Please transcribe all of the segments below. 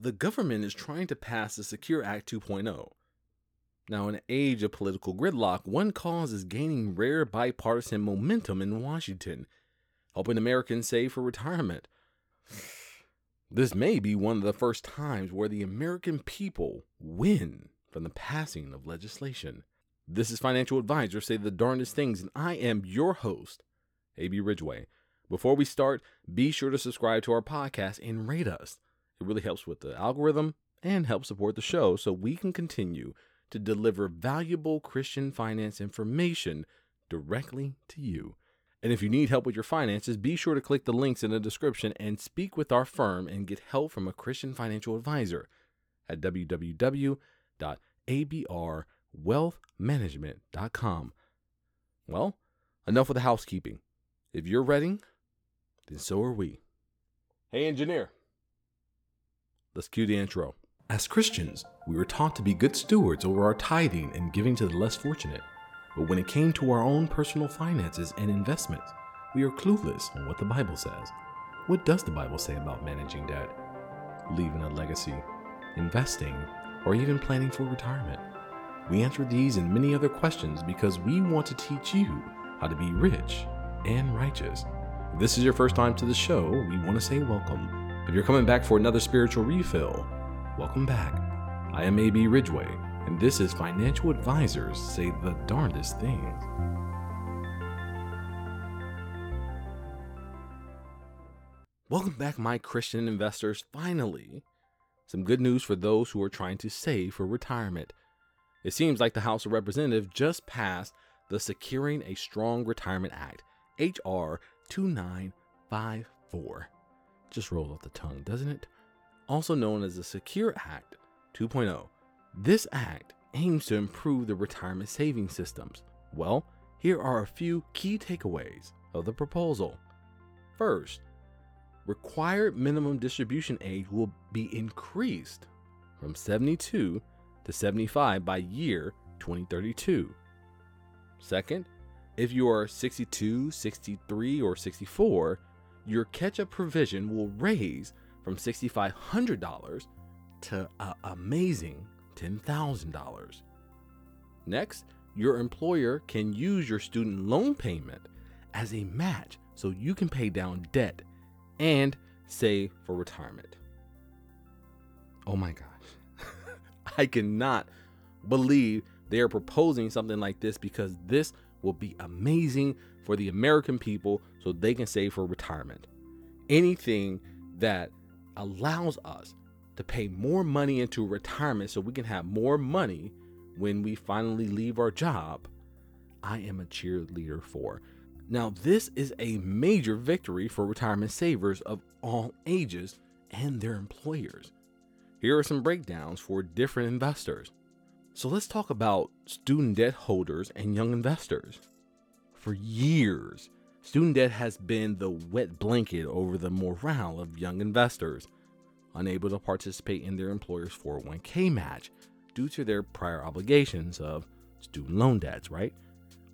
the government is trying to pass the Secure Act 2.0. Now, in an age of political gridlock, one cause is gaining rare bipartisan momentum in Washington, helping Americans save for retirement. This may be one of the first times where the American people win from the passing of legislation. This is Financial Advisor Say the Darndest Things, and I am your host, AB Ridgeway. Before we start, be sure to subscribe to our podcast and rate us. It really helps with the algorithm and helps support the show so we can continue to deliver valuable Christian finance information directly to you. And if you need help with your finances, be sure to click the links in the description and speak with our firm and get help from a Christian financial advisor at www.abrwealthmanagement.com. Well, enough of the housekeeping. If you're ready, then so are we. Hey, engineer. Let's cue the intro. As Christians, we were taught to be good stewards over our tithing and giving to the less fortunate. But when it came to our own personal finances and investments, we are clueless on what the Bible says. What does the Bible say about managing debt, leaving a legacy, investing, or even planning for retirement? We answer these and many other questions because we want to teach you how to be rich and righteous. If this is your first time to the show, we want to say welcome. If you're coming back for another spiritual refill, welcome back. I am AB Ridgeway, and this is Financial Advisors Say the Darndest Things. Welcome back, my Christian investors. Finally, some good news for those who are trying to save for retirement. It seems like the House of Representatives just passed the Securing a Strong Retirement Act, H.R. 2954. Just rolls off the tongue, doesn't it? Also known as the Secure Act 2.0. This act aims to improve the retirement saving systems. Well, here are a few key takeaways of the proposal. First, required minimum distribution age will be increased from 72 to 75 by year 2032. Second, if you are 62, 63, or 64, your catch up provision will raise from $6,500 to an amazing $10,000. Next, your employer can use your student loan payment as a match so you can pay down debt and save for retirement. Oh my gosh. I cannot believe they are proposing something like this because this will be amazing for the American people so they can save for retirement. Anything that allows us to pay more money into retirement so we can have more money when we finally leave our job, I am a cheerleader for. Now, this is a major victory for retirement savers of all ages and their employers. Here are some breakdowns for different investors. So, let's talk about student debt holders and young investors. For years, student debt has been the wet blanket over the morale of young investors unable to participate in their employer's 401k match due to their prior obligations of student loan debts, right?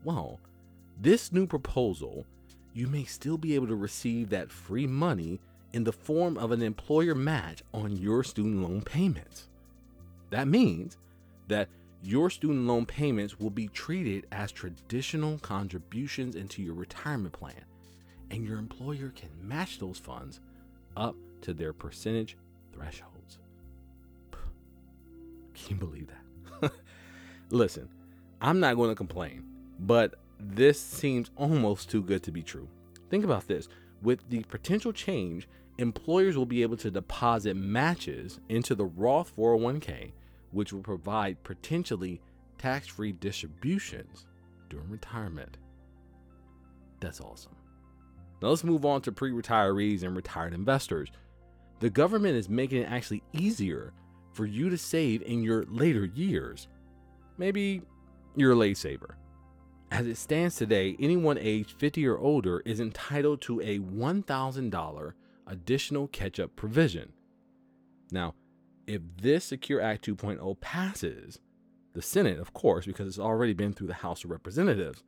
Well, this new proposal, you may still be able to receive that free money in the form of an employer match on your student loan payments. That means that your student loan payments will be treated as traditional contributions into your retirement plan, and your employer can match those funds up to their percentage thresholds. Can you believe that? Listen, I'm not going to complain, but this seems almost too good to be true. Think about this with the potential change, employers will be able to deposit matches into the Roth 401k, which will provide potentially tax free distributions during retirement. That's awesome. Now let's move on to pre retirees and retired investors the government is making it actually easier for you to save in your later years. Maybe you're a late saver. As it stands today, anyone aged 50 or older is entitled to a $1,000 additional catch up provision. Now, if this Secure Act 2.0 passes, the Senate, of course, because it's already been through the House of Representatives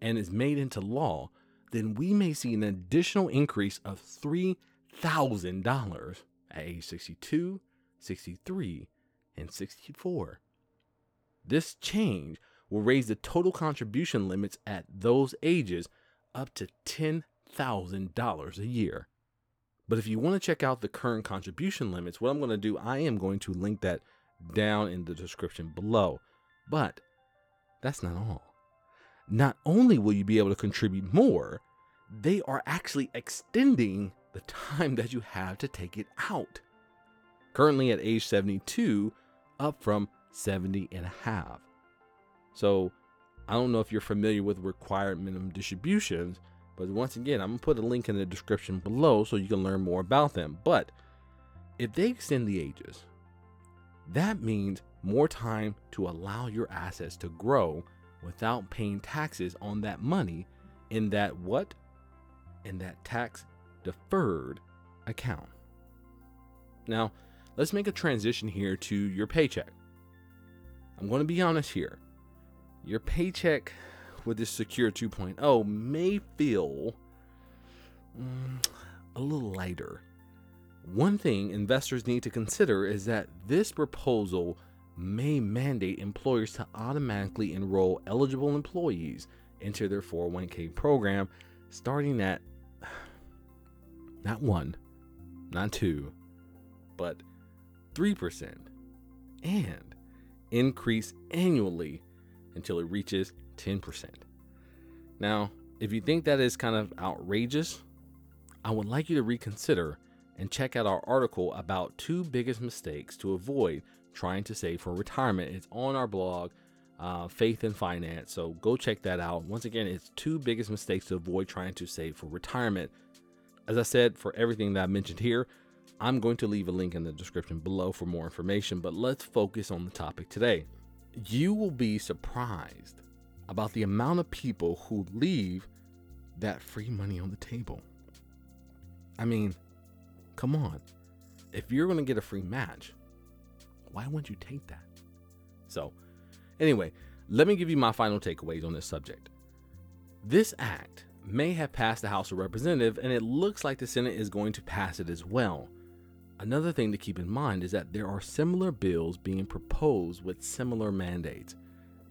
and is made into law, then we may see an additional increase of $3 thousand at age 62, 63, and 64. This change will raise the total contribution limits at those ages up to $10,000 a year. But if you want to check out the current contribution limits, what I'm going to do, I am going to link that down in the description below. But that's not all. Not only will you be able to contribute more, they are actually extending the time that you have to take it out. Currently at age 72, up from 70 and a half. So I don't know if you're familiar with required minimum distributions, but once again, I'm gonna put a link in the description below so you can learn more about them. But if they extend the ages, that means more time to allow your assets to grow without paying taxes on that money in that what? In that tax deferred account. Now, let's make a transition here to your paycheck. I'm going to be honest here. Your paycheck with this Secure 2.0 may feel mm, a little lighter. One thing investors need to consider is that this proposal may mandate employers to automatically enroll eligible employees into their 401k program starting at not one, not two, but 3%, and increase annually until it reaches 10%. Now, if you think that is kind of outrageous, I would like you to reconsider and check out our article about two biggest mistakes to avoid trying to save for retirement. It's on our blog, uh, Faith and Finance. So go check that out. Once again, it's two biggest mistakes to avoid trying to save for retirement. As I said, for everything that I mentioned here, I'm going to leave a link in the description below for more information, but let's focus on the topic today. You will be surprised about the amount of people who leave that free money on the table. I mean, come on. If you're going to get a free match, why wouldn't you take that? So, anyway, let me give you my final takeaways on this subject. This act may have passed the House of Representatives, and it looks like the Senate is going to pass it as well. Another thing to keep in mind is that there are similar bills being proposed with similar mandates.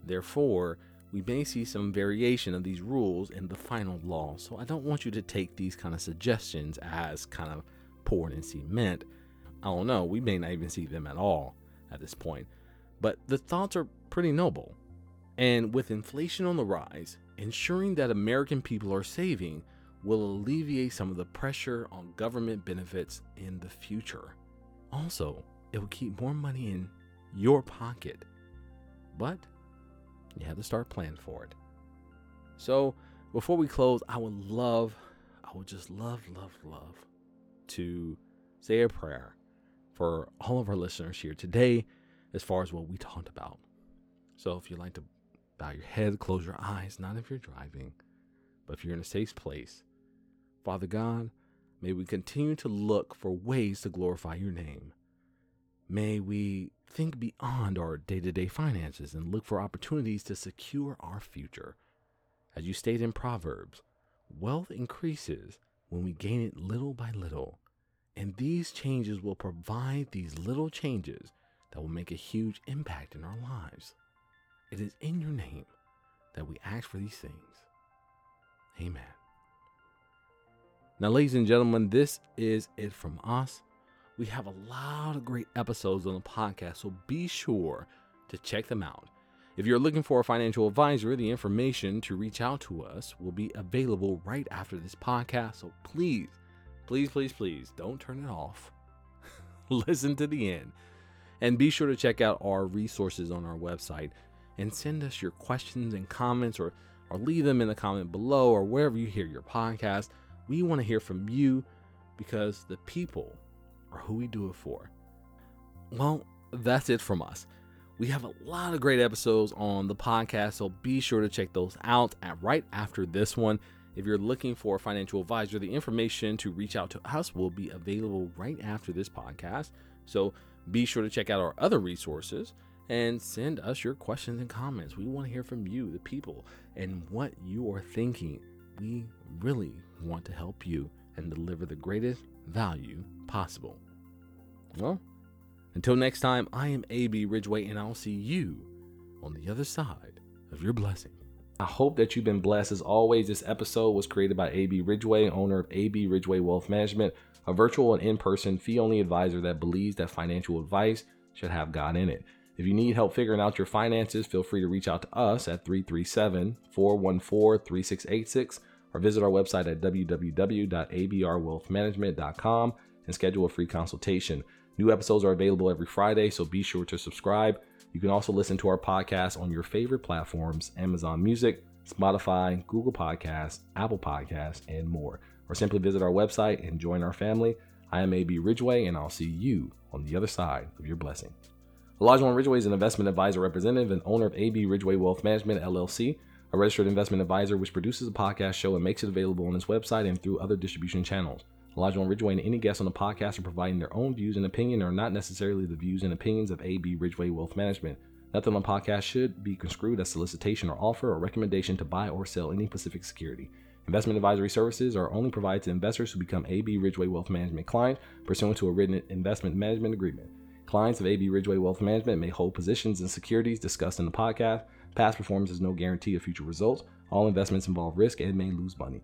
Therefore, we may see some variation of these rules in the final law. So I don't want you to take these kind of suggestions as kind of poured in cement. I don't know, we may not even see them at all at this point. But the thoughts are pretty noble. And with inflation on the rise, ensuring that American people are saving will alleviate some of the pressure on government benefits in the future. Also, it will keep more money in your pocket. But you have to start planning for it. So, before we close, I would love, I would just love, love, love to say a prayer for all of our listeners here today as far as what we talked about. So if you'd like to bow your head, close your eyes, not if you're driving, but if you're in a safe place, Father God, may we continue to look for ways to glorify your name. May we think beyond our day to day finances and look for opportunities to secure our future. As you state in Proverbs, wealth increases when we gain it little by little. And these changes will provide these little changes that will make a huge impact in our lives. It is in your name that we ask for these things. Amen. Now, ladies and gentlemen, this is it from us. We have a lot of great episodes on the podcast, so be sure to check them out. If you're looking for a financial advisor, the information to reach out to us will be available right after this podcast. So please please, please, please don't turn it off. Listen to the end. And be sure to check out our resources on our website and send us your questions and comments or, or leave them in the comment below or wherever you hear your podcast. We want to hear from you because the people are who we do it for. Well, that's it from us. We have a lot of great episodes on the podcast, so be sure to check those out at right after this one. If you're looking for a financial advisor, the information to reach out to us will be available right after this podcast. So be sure to check out our other resources and send us your questions and comments. We want to hear from you, the people, and what you are thinking. We really want to help you and deliver the greatest value possible. Well, Until next time, I am AB Ridgeway, and I'll see you on the other side of your blessing. I hope that you've been blessed. As always, this episode was created by AB Ridgeway, owner of AB Ridgeway Wealth Management, a virtual and in person fee only advisor that believes that financial advice should have God in it. If you need help figuring out your finances, feel free to reach out to us at 337 414 3686 or visit our website at www.abrwealthmanagement.com and schedule a free consultation. New episodes are available every Friday, so be sure to subscribe. You can also listen to our podcast on your favorite platforms Amazon Music, Spotify, Google Podcasts, Apple Podcasts, and more. Or simply visit our website and join our family. I am AB Ridgeway, and I'll see you on the other side of your blessing. Olajuwon Ridgeway is an investment advisor representative and owner of AB Ridgeway Wealth Management, LLC, a registered investment advisor which produces a podcast show and makes it available on his website and through other distribution channels. Olajuwon Ridgeway and any guests on the podcast are providing their own views and opinion and are not necessarily the views and opinions of AB Ridgeway Wealth Management. Nothing on the podcast should be construed as solicitation or offer or recommendation to buy or sell any specific security. Investment advisory services are only provided to investors who become AB Ridgeway Wealth Management clients pursuant to a written investment management agreement. Clients of AB Ridgeway Wealth Management may hold positions in securities discussed in the podcast. Past performance is no guarantee of future results. All investments involve risk and may lose money.